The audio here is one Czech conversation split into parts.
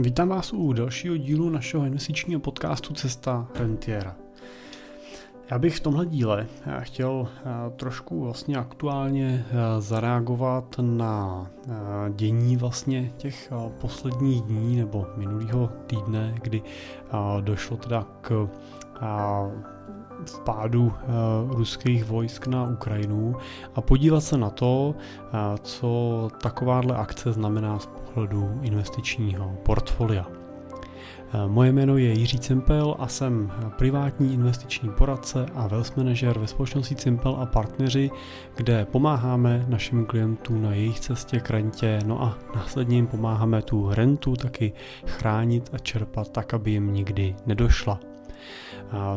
Vítám vás u dalšího dílu našeho investičního podcastu Cesta rentiera. Já bych v tomhle díle eh, chtěl eh, trošku vlastně aktuálně eh, zareagovat na dění vlastně těch posledních dní nebo minulého týdne, kdy došlo teda k vpádu ruských vojsk na Ukrajinu a podívat se na to, co takováhle akce znamená z pohledu investičního portfolia. Moje jméno je Jiří Cimpel a jsem privátní investiční poradce a wealth manager ve společnosti Cimpel a partneři, kde pomáháme našim klientům na jejich cestě k rentě, no a následně jim pomáháme tu rentu taky chránit a čerpat tak, aby jim nikdy nedošla.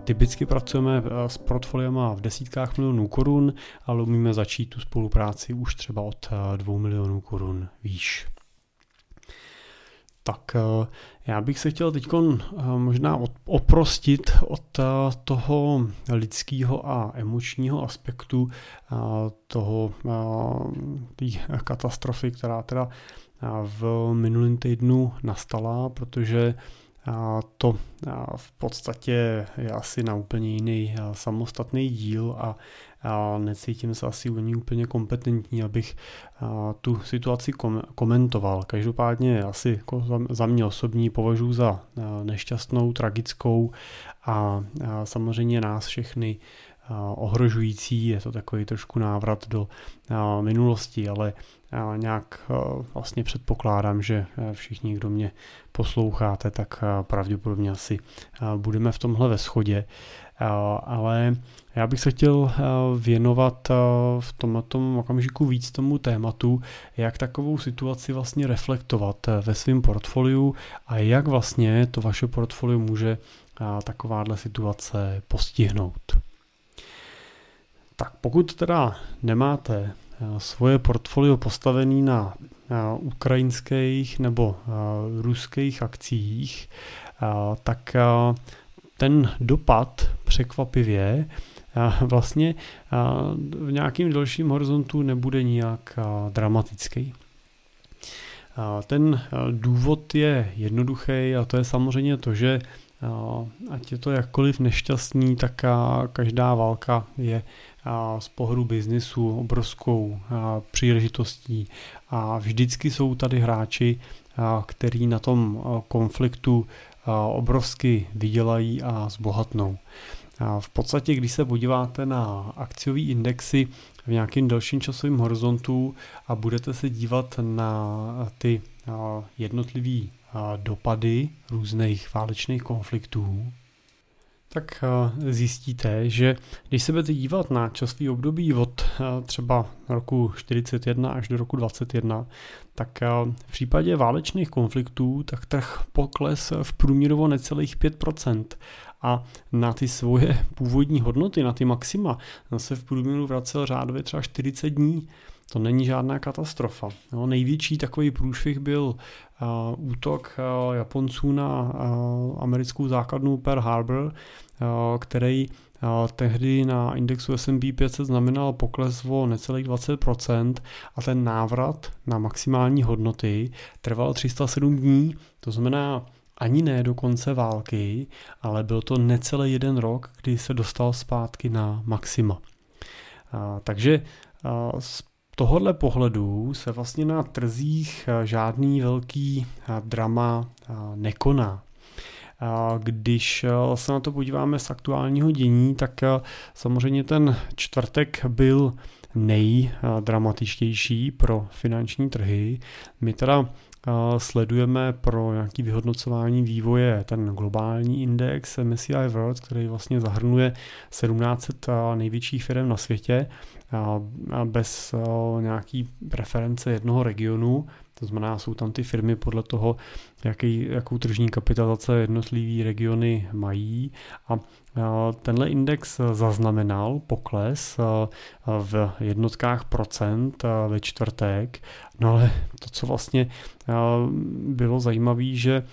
Typicky pracujeme eh, s portfoliama v desítkách milionů korun, ale umíme začít tu spolupráci už třeba od 2 eh, milionů korun výš. Tak eh, já bych se chtěl teď eh, možná oprostit od eh, toho lidského a emočního aspektu toho té katastrofy, která teda v minulém týdnu nastala, protože to v podstatě je asi na úplně jiný samostatný díl a necítím se asi u ní úplně kompetentní, abych tu situaci komentoval. Každopádně asi jako za mě osobní považuji za nešťastnou, tragickou a samozřejmě nás všechny ohrožující, je to takový trošku návrat do minulosti, ale nějak vlastně předpokládám, že všichni, kdo mě posloucháte, tak pravděpodobně asi budeme v tomhle ve schodě. Ale já bych se chtěl věnovat v tomto okamžiku víc tomu tématu, jak takovou situaci vlastně reflektovat ve svém portfoliu a jak vlastně to vaše portfolio může takováhle situace postihnout. Tak pokud teda nemáte eh, svoje portfolio postavený na eh, ukrajinských nebo eh, ruských akcích, tak ten dopad překvapivě vlastně v nějakým delším horizontu nebude nijak dramatický. Ten důvod je jednoduchý a to je samozřejmě to, že ať je to jakkoliv nešťastný, tak každá válka je z pohledu biznisu obrovskou příležitostí a vždycky jsou tady hráči, který na tom konfliktu obrovsky vydělají a zbohatnou. V podstatě, když se podíváte na akciové indexy v nějakém delším časovém horizontu a budete se dívat na ty jednotlivé dopady různých válečných konfliktů, tak eh, zjistíte, že když se budete dívat na časový období od eh, třeba roku 41 až do roku 21, tak eh, v případě válečných konfliktů tak trh pokles v průměru necelých 5% a na ty svoje původní hodnoty, na ty maxima, se v průměru vracel řádově třeba 40 dní. To není žádná katastrofa. No, největší takový průšvih byl uh, útok uh, Japonců na uh, americkou základnu Pearl Harbor, který tehdy na indexu S&P 500 znamenal pokles o necelých 20% a ten návrat na maximální hodnoty trval 307 dní. To znamená, ani ne do konce války, ale byl to necelý jeden rok, kdy se dostal zpátky na maxima. Takže z tohohle pohledu se vlastně na trzích žádný velký drama nekoná. Když se na to podíváme z aktuálního dění, tak samozřejmě ten čtvrtek byl nejdramatičtější pro finanční trhy. My teda sledujeme pro nějaký vyhodnocování vývoje ten globální index MSCI World, který vlastně zahrnuje 1700 největších firm na světě bez nějaký preference jednoho regionu. To znamená, jsou tam ty firmy podle toho, jaký, jakou tržní kapitalizace jednotlivý regiony mají. A tenhle index zaznamenal pokles v jednotkách procent ve čtvrtek. No ale to, co vlastně bylo zajímavé, že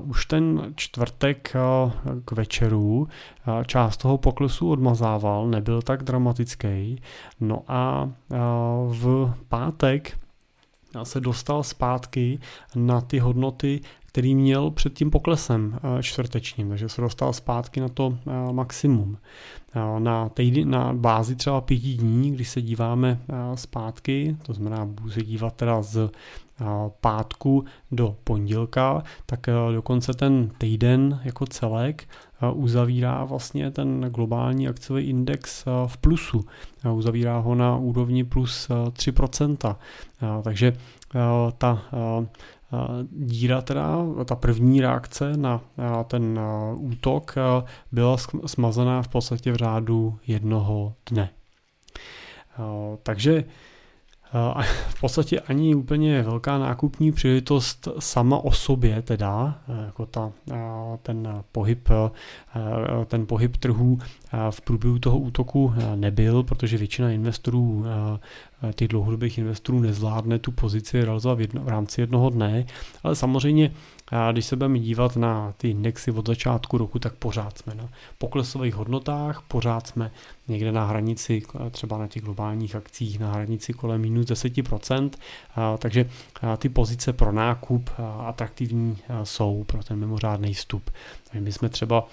už ten čtvrtek k večeru část toho poklesu odmazával, nebyl tak dramatický. No a v pátek se dostal zpátky na ty hodnoty, který měl před tím poklesem čtvrtečním, takže se dostal zpátky na to maximum. Na, týdy, na bázi třeba pěti dní, když se díváme zpátky, to znamená, budu se dívat teda z pátku do pondělka, tak dokonce ten týden jako celek uzavírá vlastně ten globální akciový index v plusu. Uzavírá ho na úrovni plus 3%. Takže ta díra teda, ta první reakce na ten útok byla smazaná v podstatě v řádu jednoho dne. Takže v podstatě ani úplně velká nákupní příležitost sama o sobě teda, jako ta, ten pohyb, ten pohyb trhů v průběhu toho útoku nebyl, protože většina investorů těch dlouhodobých investorů nezvládne tu pozici realizovat v, jedno, v rámci jednoho dne, ale samozřejmě když se budeme dívat na ty indexy od začátku roku, tak pořád jsme na poklesových hodnotách, pořád jsme někde na hranici, třeba na těch globálních akcích, na hranici kolem minus 10%, takže ty pozice pro nákup atraktivní jsou pro ten mimořádný vstup. My jsme třeba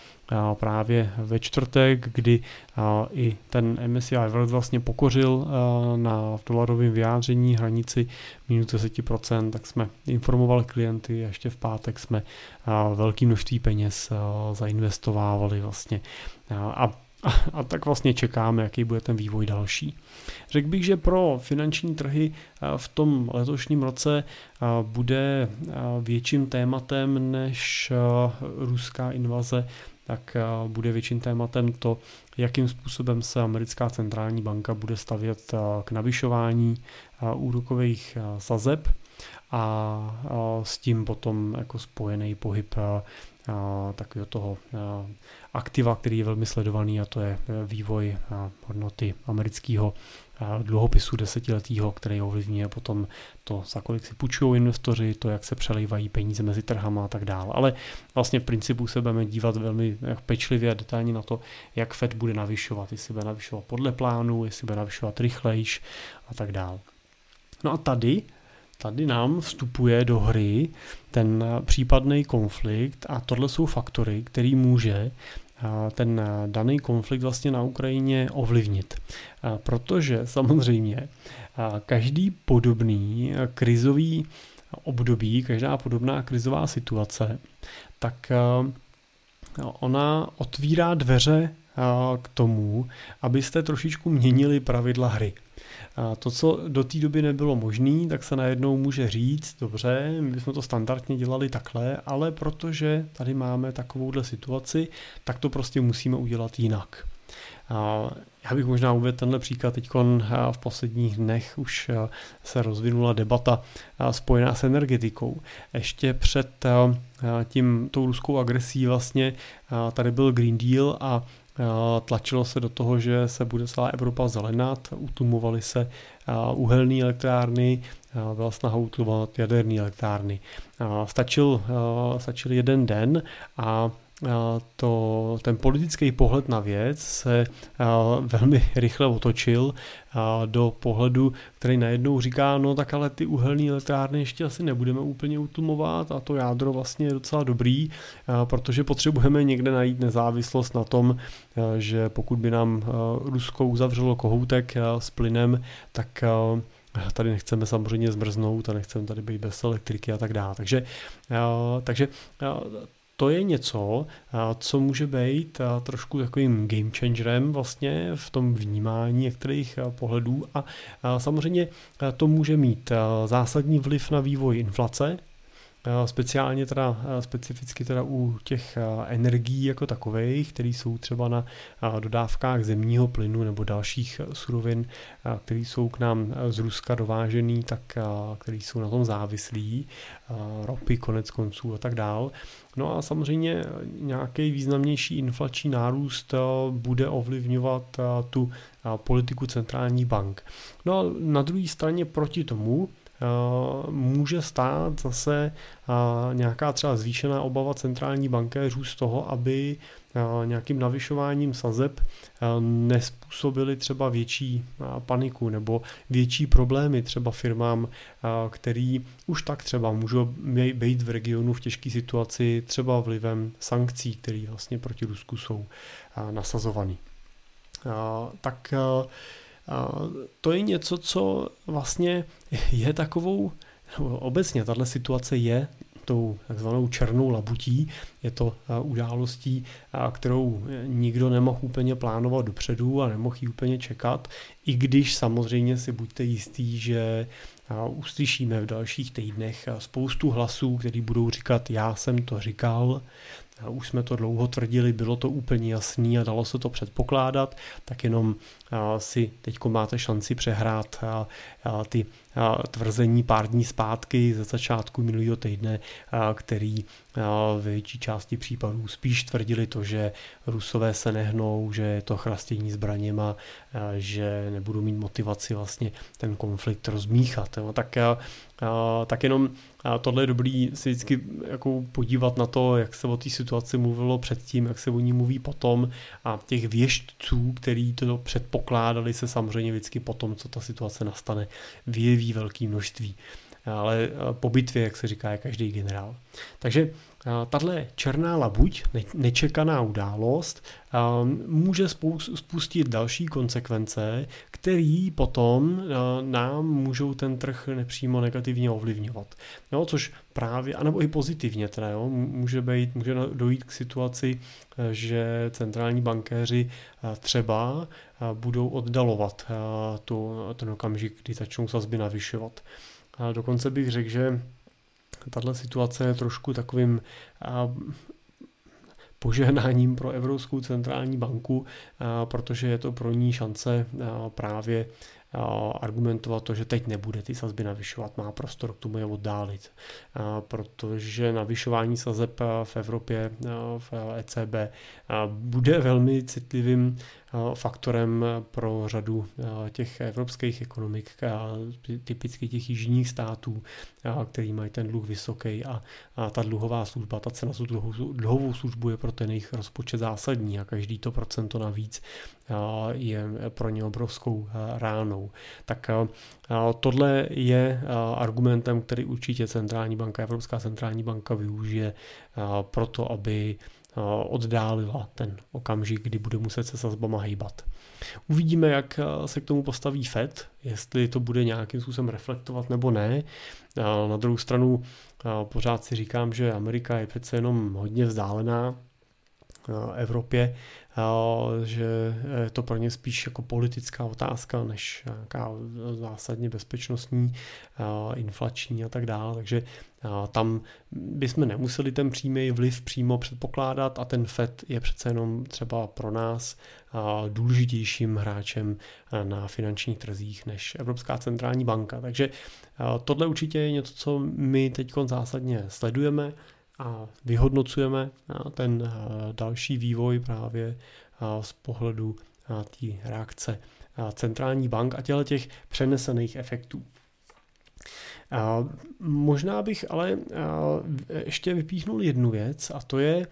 právě ve čtvrtek, kdy i ten MSCI World vlastně pokořil na dolarovém vyjádření hranici minus 10%, tak jsme informovali klienty a ještě v pátek jsme velké množství peněz zainvestovávali vlastně a, a tak vlastně čekáme, jaký bude ten vývoj další. Řekl bych, že pro finanční trhy v tom letošním roce bude větším tématem než ruská invaze tak eh, bude větším tématem to, jakým způsobem se americká centrální banka bude stavět eh, k navyšování eh, úrokových sazeb a s tím potom jako spojený pohyb takového toho aktiva, který je velmi sledovaný a to je vývoj hodnoty amerického dluhopisu desetiletého, který ovlivňuje potom to, za kolik si půjčují investoři, to, jak se přelejvají peníze mezi trhama a tak dále. Ale vlastně v principu se budeme dívat velmi pečlivě a detailně na to, jak Fed bude navyšovat, jestli bude navyšovat podle plánu, jestli bude navyšovat rychlejš a tak dále. No a tady tady nám vstupuje do hry ten případný konflikt a tohle jsou faktory, který může ten daný konflikt vlastně na Ukrajině ovlivnit. Protože samozřejmě každý podobný krizový období, každá podobná krizová situace, tak ona otvírá dveře k tomu, abyste trošičku měnili pravidla hry. A to, co do té doby nebylo možné, tak se najednou může říct, dobře, my bychom to standardně dělali takhle, ale protože tady máme takovouhle situaci, tak to prostě musíme udělat jinak. Já bych možná uvedl tenhle příklad. Teď v posledních dnech už se rozvinula debata spojená s energetikou. Ještě před tím, tou ruskou agresí vlastně tady byl Green Deal a tlačilo se do toho, že se bude celá Evropa zelenat, utlumovaly se uhelné elektrárny, byla snaha utlumovat jaderné elektrárny. Stačil, stačil jeden den a to, ten politický pohled na věc se velmi rychle otočil do pohledu, který najednou říká, no tak ale ty uhelné elektrárny ještě asi nebudeme úplně utlumovat a to jádro vlastně je docela dobrý, protože potřebujeme někde najít nezávislost na tom, že pokud by nám Rusko uzavřelo kohoutek s plynem, tak tady nechceme samozřejmě zmrznout a nechceme tady být bez elektriky a tak dále. Takže, takže to je něco, co může být trošku takovým game changerem vlastně v tom vnímání některých pohledů. A samozřejmě to může mít zásadní vliv na vývoj inflace, speciálně teda, specificky teda u těch energií jako takových, které jsou třeba na dodávkách zemního plynu nebo dalších surovin, které jsou k nám z Ruska dovážený, tak které jsou na tom závislí, ropy konec konců a tak dál. No a samozřejmě nějaký významnější inflační nárůst bude ovlivňovat tu politiku centrální bank. No a na druhé straně proti tomu může stát zase nějaká třeba zvýšená obava centrální bankéřů z toho, aby nějakým navyšováním sazeb nespůsobili třeba větší paniku nebo větší problémy třeba firmám, který už tak třeba můžou být v regionu v těžké situaci třeba vlivem sankcí, které vlastně proti Rusku jsou nasazovaný. Tak to je něco, co vlastně je takovou, obecně tahle situace je tou takzvanou černou labutí. Je to událostí, kterou nikdo nemohl úplně plánovat dopředu a nemohl ji úplně čekat, i když samozřejmě si buďte jistý, že uslyšíme v dalších týdnech spoustu hlasů, který budou říkat, já jsem to říkal, už jsme to dlouho tvrdili, bylo to úplně jasný a dalo se to předpokládat, tak jenom si teď máte šanci přehrát ty tvrzení pár dní zpátky ze začátku minulého týdne, který v větší části případů spíš tvrdili to, že Rusové se nehnou, že je to chrastění zbraněma, že nebudou mít motivaci vlastně ten konflikt rozmíchat. Tak, tak jenom tohle je dobrý si vždycky jako podívat na to, jak se o té situaci mluvilo předtím, jak se o ní mluví potom a těch věštců, který to předpokládali se samozřejmě vždycky potom, co ta situace nastane, vyjeví velké množství ale eh, po bitvě, jak se říká, je každý generál. Takže eh, tahle černá labuť, nečekaná událost, eh, může spustit další konsekvence, které potom nám můžou ten trh nepřímo negativně ovlivňovat. Jo, což právě, anebo i pozitivně teda, jo, může, být, může dojít k situaci, že centrální bankéři třeba budou oddalovat tu, ten okamžik, kdy začnou sazby navyšovat. A dokonce bych řekl, že tahle situace je trošku takovým požehnáním pro Evropskou centrální banku, protože je to pro ní šance právě argumentovat to, že teď nebude ty sazby navyšovat, má prostor k tomu je oddálit, protože navyšování sazeb v Evropě v ECB bude velmi citlivým faktorem pro řadu těch evropských ekonomik, typicky těch jižních států, který mají ten dluh vysoký a, ta dluhová služba, ta cena za dluhovou službu je pro ten jejich rozpočet zásadní a každý to procento navíc je pro ně obrovskou ránou. Tak tohle je argumentem, který určitě centrální banka, Evropská centrální banka využije proto, aby oddálila ten okamžik, kdy bude muset se sazbama hejbat. Uvidíme, jak se k tomu postaví Fed, jestli to bude nějakým způsobem reflektovat nebo ne. Na druhou stranu pořád si říkám, že Amerika je přece jenom hodně vzdálená Evropě, že je to pro ně spíš jako politická otázka, než nějaká zásadně bezpečnostní, inflační a tak dále. Takže tam bychom nemuseli ten přímý vliv přímo předpokládat a ten FED je přece jenom třeba pro nás důležitějším hráčem na finančních trzích než Evropská centrální banka. Takže tohle určitě je něco, co my teď zásadně sledujeme a vyhodnocujeme ten další vývoj právě z pohledu té reakce centrální bank a těle těch přenesených efektů. Možná bych ale ještě vypíchnul jednu věc a to je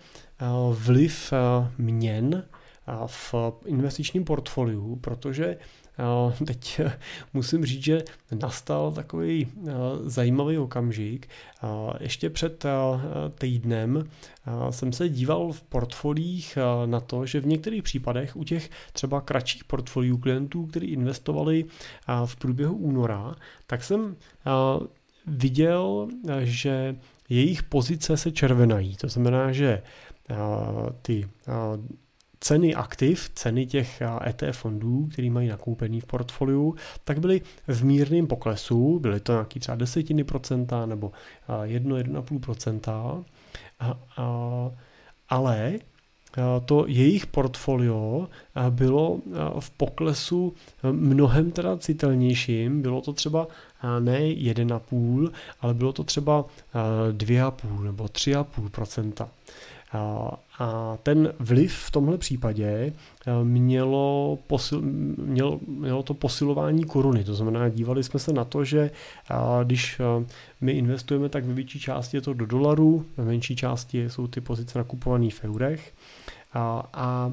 vliv měn v investičním portfoliu, protože Teď musím říct, že nastal takový zajímavý okamžik. Ještě před týdnem jsem se díval v portfoliích na to, že v některých případech u těch třeba kratších portfoliů klientů, kteří investovali v průběhu února, tak jsem viděl, že jejich pozice se červenají. To znamená, že ty ceny aktiv, ceny těch ETF fondů, který mají nakoupený v portfoliu, tak byly v mírném poklesu, byly to nějaký třeba desetiny procenta nebo 1-1,5 procenta, ale to jejich portfolio bylo v poklesu mnohem teda citelnějším. Bylo to třeba ne 1,5, ale bylo to třeba 2,5 nebo 3,5 A ten vliv v tomhle případě mělo, posil, mělo, mělo to posilování koruny. To znamená, dívali jsme se na to, že když my investujeme, tak ve větší části je to do dolarů, ve menší části jsou ty pozice nakupované v eurech. A, a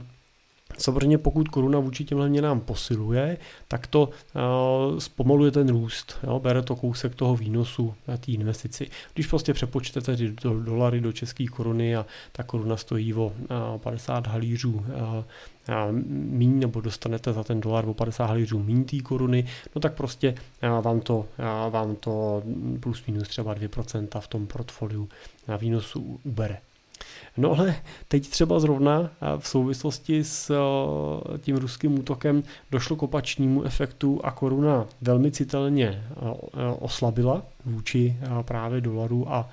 Samozřejmě pokud koruna vůči těmhle měnám posiluje, tak to uh, zpomaluje ten růst, jo? bere to kousek toho výnosu na té investici. Když prostě přepočtete do dolary do české koruny a ta koruna stojí o uh, 50 halířů uh, míň, nebo dostanete za ten dolar o 50 halířů míň té koruny, no tak prostě vám to, vám to plus minus třeba 2% v tom portfoliu na výnosu ubere. No ale teď třeba zrovna v souvislosti s tím ruským útokem došlo k opačnímu efektu a koruna velmi citelně oslabila vůči právě dolaru a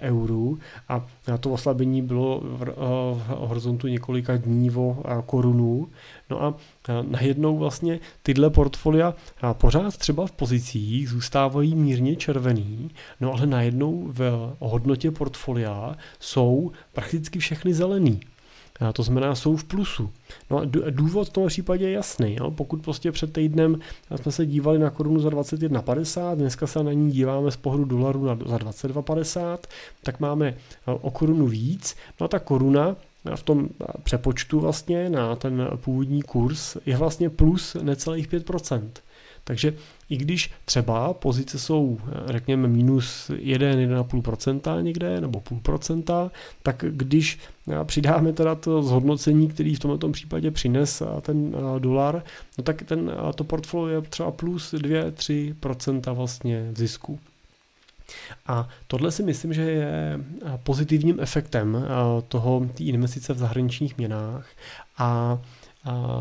euru a to oslabení bylo v horizontu několika dní o korunu. No a najednou vlastně tyhle portfolia pořád třeba v pozicích zůstávají mírně červený, no ale najednou v hodnotě portfolia jsou prakticky všechny zelený. To znamená, jsou v plusu. No a důvod v tom případě je jasný. Jo? Pokud prostě před týdnem jsme se dívali na korunu za 21,50, dneska se na ní díváme z pohledu dolaru za 22,50, tak máme o korunu víc. No a ta koruna v tom přepočtu vlastně na ten původní kurz je vlastně plus necelých 5%. Takže i když třeba pozice jsou, řekněme, minus 1-1,5% někde, nebo půl procenta, tak když přidáme teda to zhodnocení, který v tomto případě přines ten dolar, no tak ten, to portfolio je třeba plus 2-3% vlastně v zisku. A tohle si myslím, že je pozitivním efektem toho té investice v zahraničních měnách a, a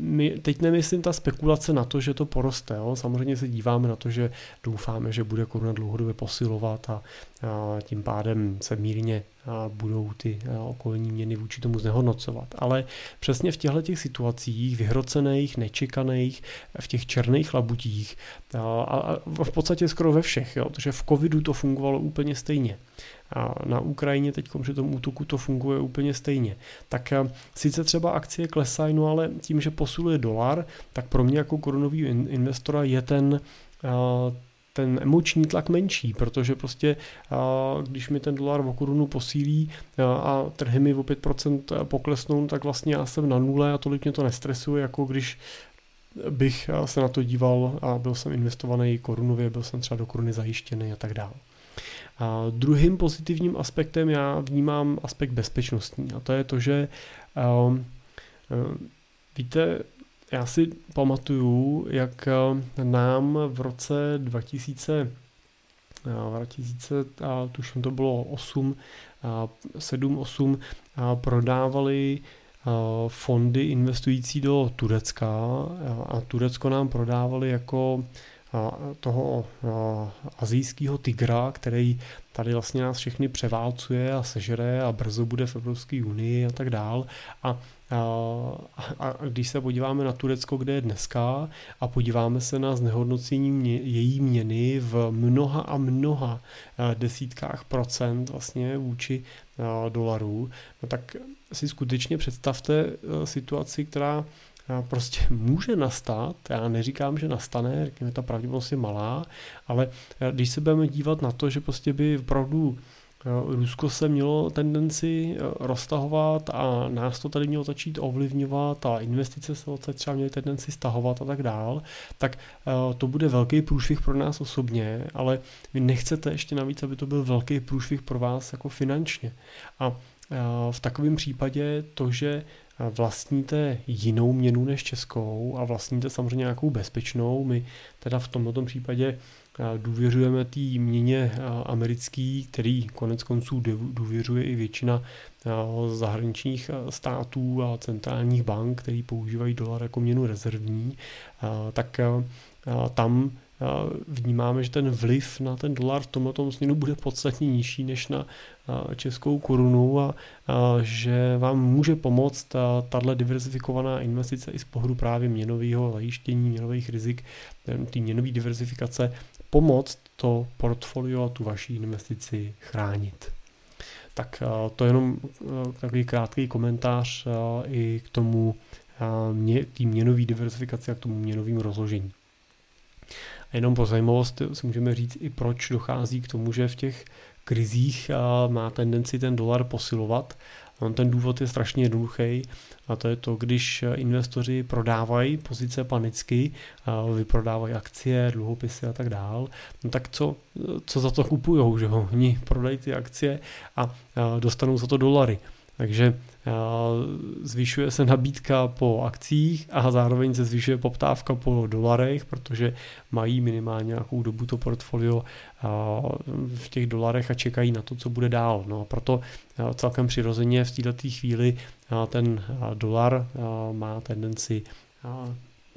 my, teď nemyslím ta spekulace na to, že to poroste. Jo? Samozřejmě se díváme na to, že doufáme, že bude koruna dlouhodobě posilovat a, tím pádem se mírně budou ty okolní měny vůči tomu znehodnocovat. Ale přesně v těchto těch situacích, vyhrocených, nečekaných, v těch černých labutích a, a v podstatě skoro ve všech, jo? protože v covidu to fungovalo úplně stejně. A na Ukrajině teď při tom útoku to funguje úplně stejně. Tak sice třeba akcie klesají, no ale tím, že posiluje dolar, tak pro mě jako korunový investora je ten ten emoční tlak menší, protože prostě když mi ten dolar o korunu posílí a trhy mi o 5% poklesnou, tak vlastně já jsem na nule a tolik mě to nestresuje, jako když bych se na to díval a byl jsem investovaný korunově, byl jsem třeba do koruny zajištěný a tak dále. A druhým pozitivním aspektem já vnímám aspekt bezpečnostní a to je to, že um, víte, já si pamatuju, jak nám v roce 2000 2000, a tuším to bylo 8, 7, 8, prodávali fondy investující do Turecka a Turecko nám prodávali jako toho azijského tygra, který tady vlastně nás všechny převálcuje a sežere a brzo bude v Evropské unii a tak dál. A a když se podíváme na Turecko, kde je dneska, a podíváme se na znehodnocení mě, její měny v mnoha a mnoha desítkách procent vlastně vůči dolarů, no tak si skutečně představte situaci, která prostě může nastat, já neříkám, že nastane, řekněme, ta pravděpodobnost je malá, ale když se budeme dívat na to, že prostě by opravdu Rusko se mělo tendenci roztahovat a nás to tady mělo začít ovlivňovat a investice se odsaď třeba měly tendenci stahovat a tak dál, tak to bude velký průšvih pro nás osobně, ale vy nechcete ještě navíc, aby to byl velký průšvih pro vás jako finančně. A v takovém případě to, že vlastníte jinou měnu než českou a vlastníte samozřejmě nějakou bezpečnou. My teda v tomto případě důvěřujeme té měně americký, který konec konců důvěřuje i většina zahraničních států a centrálních bank, který používají dolar jako měnu rezervní, tak tam vnímáme, že ten vliv na ten dolar v tomto směru bude podstatně nižší než na českou korunu a, že vám může pomoct tahle diversifikovaná investice i z pohledu právě měnového zajištění, měnových rizik, té měnové diversifikace, pomoct to portfolio a tu vaši investici chránit. Tak to je jenom takový krátký komentář i k tomu mě, tý měnový diversifikaci a k tomu měnovým rozložení. A jenom po zajímavost si můžeme říct i proč dochází k tomu, že v těch krizích má tendenci ten dolar posilovat. On ten důvod je strašně jednoduchý a to je to, když investoři prodávají pozice panicky, vyprodávají akcie, dluhopisy a tak dál, no tak co, co za to kupují, že oni prodají ty akcie a dostanou za to dolary. Takže zvyšuje se nabídka po akcích a zároveň se zvyšuje poptávka po dolarech, protože mají minimálně nějakou dobu to portfolio v těch dolarech a čekají na to, co bude dál. No a proto celkem přirozeně v této chvíli ten dolar má tendenci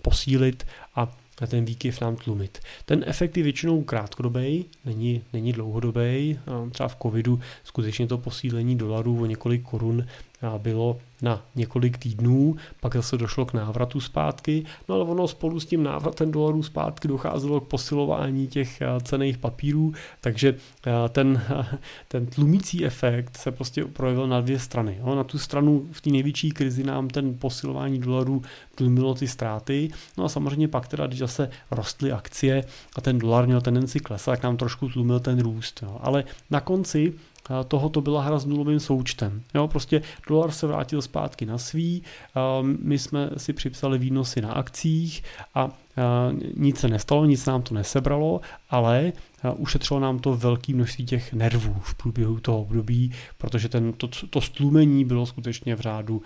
posílit a ten výkyv nám tlumit. Ten efekt je většinou krátkodobý, není, není dlouhodobý. Třeba v covidu skutečně to posílení dolarů o několik korun bylo na několik týdnů, pak zase došlo k návratu zpátky, no ale ono spolu s tím návratem dolarů zpátky docházelo k posilování těch cených papírů, takže ten, ten tlumící efekt se prostě projevil na dvě strany. Na tu stranu v té největší krizi nám ten posilování dolarů tlumilo ty ztráty, no a samozřejmě pak teda, když zase rostly akcie a ten dolar měl tendenci klesat, tak nám trošku tlumil ten růst. Ale na konci toho to byla hra s nulovým součtem. Jo, prostě dolar se vrátil zpátky na svý, my jsme si připsali výnosy na akcích a nic se nestalo, nic nám to nesebralo, ale ušetřilo nám to velké množství těch nervů v průběhu toho období, protože ten, to, to stlumení bylo skutečně v řádu,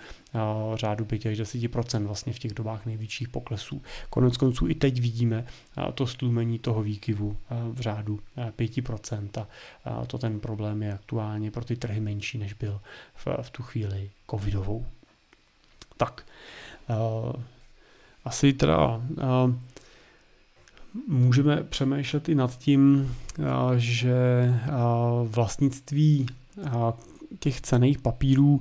řádu 5 až 10% vlastně v těch dobách největších poklesů. Konec konců i teď vidíme to stlumení toho výkyvu v řádu 5% a to ten problém je aktuálně pro ty trhy menší, než byl v, v tu chvíli covidovou. Tak, asi teda můžeme přemýšlet i nad tím, že vlastnictví těch cených papírů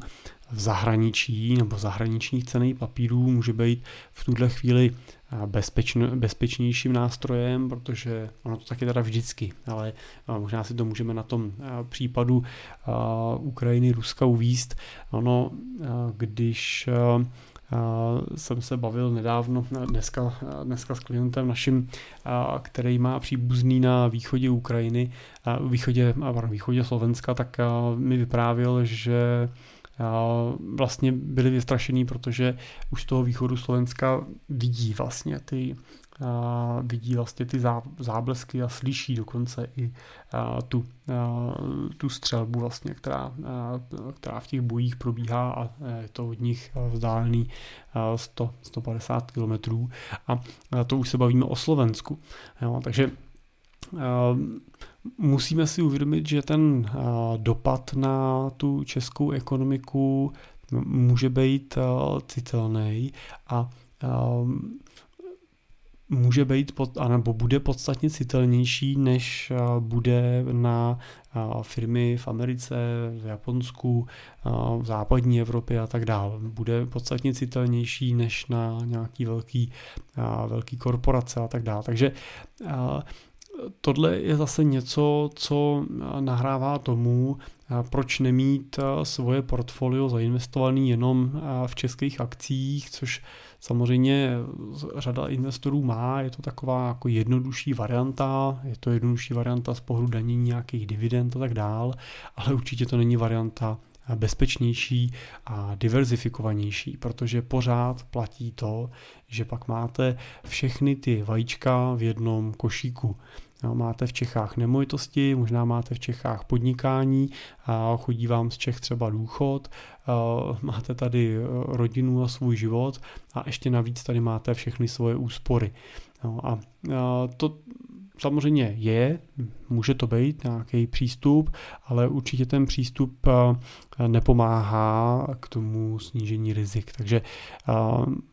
v zahraničí nebo zahraničních cených papírů může být v tuhle chvíli bezpečn, bezpečnějším nástrojem, protože ono to taky teda vždycky, ale možná si to můžeme na tom případu Ukrajiny, Ruska uvíst. Ono, když jsem se bavil nedávno, dneska, dneska s klientem naším, který má příbuzný na východě Ukrajiny, východě, pardon, východě Slovenska, tak mi vyprávěl, že vlastně byli vystrašení, protože už z toho východu Slovenska vidí vlastně ty vidí vlastně ty záblesky a slyší dokonce i tu, tu střelbu vlastně, která, která v těch bojích probíhá a je to od nich vzdálený 100, 150 kilometrů a, a to už se bavíme o Slovensku. Jo, takže musíme si uvědomit, že ten dopad na tu českou ekonomiku může být citelný a může být, pod, anebo bude podstatně citelnější, než bude na firmy v Americe, v Japonsku, v západní Evropě a tak dále. Bude podstatně citelnější než na nějaký velký, velký korporace a tak dále. Takže tohle je zase něco, co nahrává tomu, proč nemít svoje portfolio zainvestované jenom v českých akcích, což samozřejmě řada investorů má, je to taková jako jednodušší varianta, je to jednodušší varianta z pohledu danění nějakých dividend a tak dál, ale určitě to není varianta bezpečnější a diverzifikovanější, protože pořád platí to, že pak máte všechny ty vajíčka v jednom košíku. No, máte v Čechách nemovitosti, možná máte v Čechách podnikání, a chodí vám z Čech třeba důchod, máte tady e, rodinu a svůj život a ještě navíc tady máte všechny svoje úspory. No a to samozřejmě je, může to být nějaký přístup, ale určitě ten přístup eh, nepomáhá k tomu snížení rizik. Takže eh,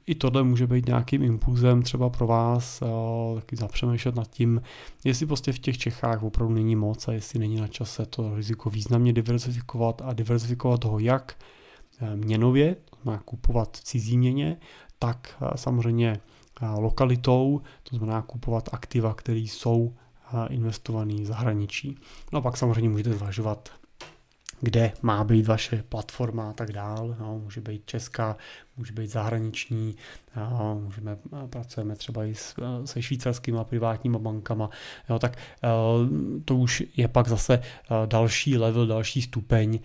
i tohle může být nějakým impulzem třeba pro vás eh, taky zapřemýšlet nad tím, jestli prostě v těch Čechách opravdu není moc a jestli není na čase to riziko významně diverzifikovat a diverzifikovat ho jak měnově, má kupovat v cizí měně, tak samozřejmě lokalitou, to znamená kupovat aktiva, které jsou investované v zahraničí. No a pak samozřejmě můžete zvažovat kde má být vaše platforma a tak dál. No, může být česká, může být zahraniční, jo, můžeme, pracujeme třeba i s, se švýcarskými privátními bankama, jo, tak to už je pak zase další level, další stupeň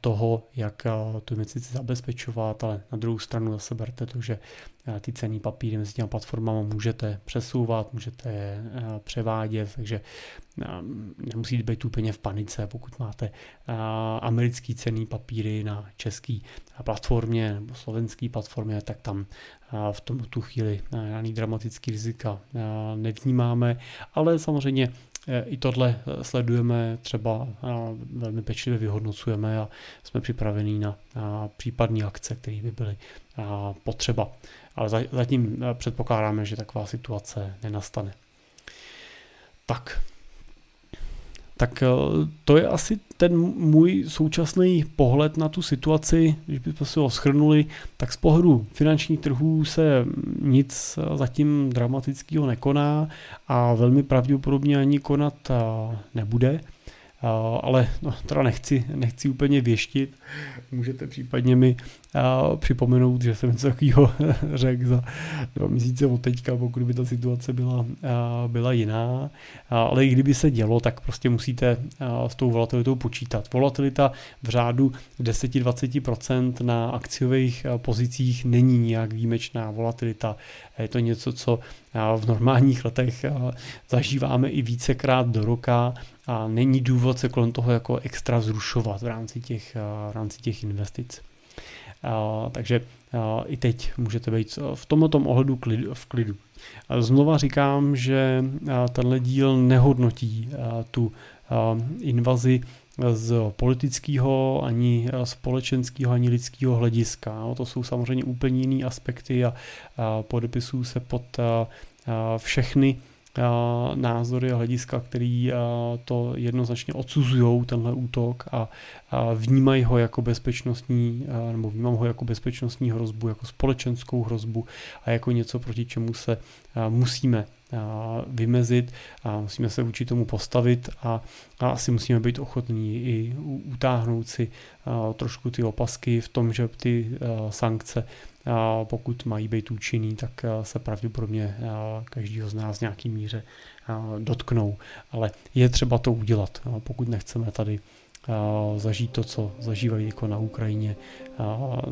toho, jak tu investici zabezpečovat, ale na druhou stranu zase berte to, že ty cený papíry mezi těmi platformami můžete přesouvat, můžete je převádět, takže nemusíte být úplně v panice, pokud máte americký cený papíry na český platformě nebo slovenský platformě, tak tam v tom tu chvíli žádný dramatický rizika nevnímáme, ale samozřejmě e, i tohle e, sledujeme, třeba velmi pečlivě vyhodnocujeme a jsme připraveni na případné akce, které by byly potřeba. Ale zatím e, předpokládáme, že taková situace nenastane. Tak, tak eh, to je asi ten můj současný pohled na tu situaci, když bychom si ho schrnuli, tak z pohledu finančních trhů se nic zatím dramatického nekoná a velmi pravděpodobně ani konat eh, nebude ale no, teda nechci, nechci úplně věštit. Můžete případně mi připomenout, že jsem něco takového řekl za dva měsíce od teďka, pokud by ta situace byla, byla jiná. Ale i kdyby se dělo, tak prostě musíte s tou volatilitou počítat. Volatilita v řádu 10-20% na akciových pozicích není nějak výjimečná volatilita. Je to něco, co v normálních letech zažíváme i vícekrát do roka a není důvod se kolem toho jako extra zrušovat v rámci těch, v rámci těch investic. Takže i teď můžete být v tomto ohledu v klidu. Znova říkám, že tenhle díl nehodnotí tu invazi z politického, ani společenského, ani lidského hlediska. No, to jsou samozřejmě úplně jiné aspekty a, podepisují se pod všechny názory a hlediska, který to jednoznačně odsuzují, tenhle útok a vnímají ho jako bezpečnostní, nebo vnímám ho jako bezpečnostní hrozbu, jako společenskou hrozbu a jako něco, proti čemu se musíme vymezit a musíme se vůči tomu postavit a, a asi musíme být ochotní i utáhnout si trošku ty opasky v tom, že ty sankce pokud mají být účinný, tak se pravděpodobně každýho z nás v nějaký míře dotknou. Ale je třeba to udělat, pokud nechceme tady zažít to, co zažívají jako na Ukrajině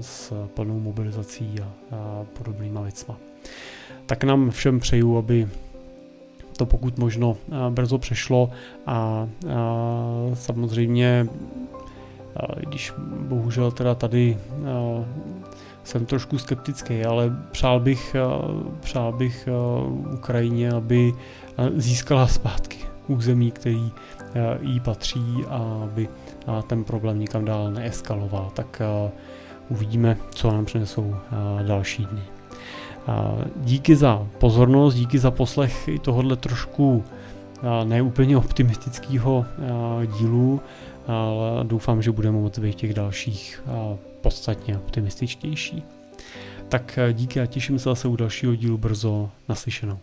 s plnou mobilizací a podobnýma věcma. Tak nám všem přeju, aby to pokud možno brzo přešlo a samozřejmě když bohužel teda tady jsem trošku skeptický, ale přál bych, přál bych Ukrajině, aby získala zpátky území, který jí patří a aby ten problém nikam dál neeskaloval. Tak uvidíme, co nám přinesou další dny. Díky za pozornost, díky za poslech i tohohle trošku neúplně optimistického dílu, ale doufám, že budeme moct být těch dalších podstatně optimističtější. Tak díky a těším se zase u dalšího dílu brzo naslyšenou.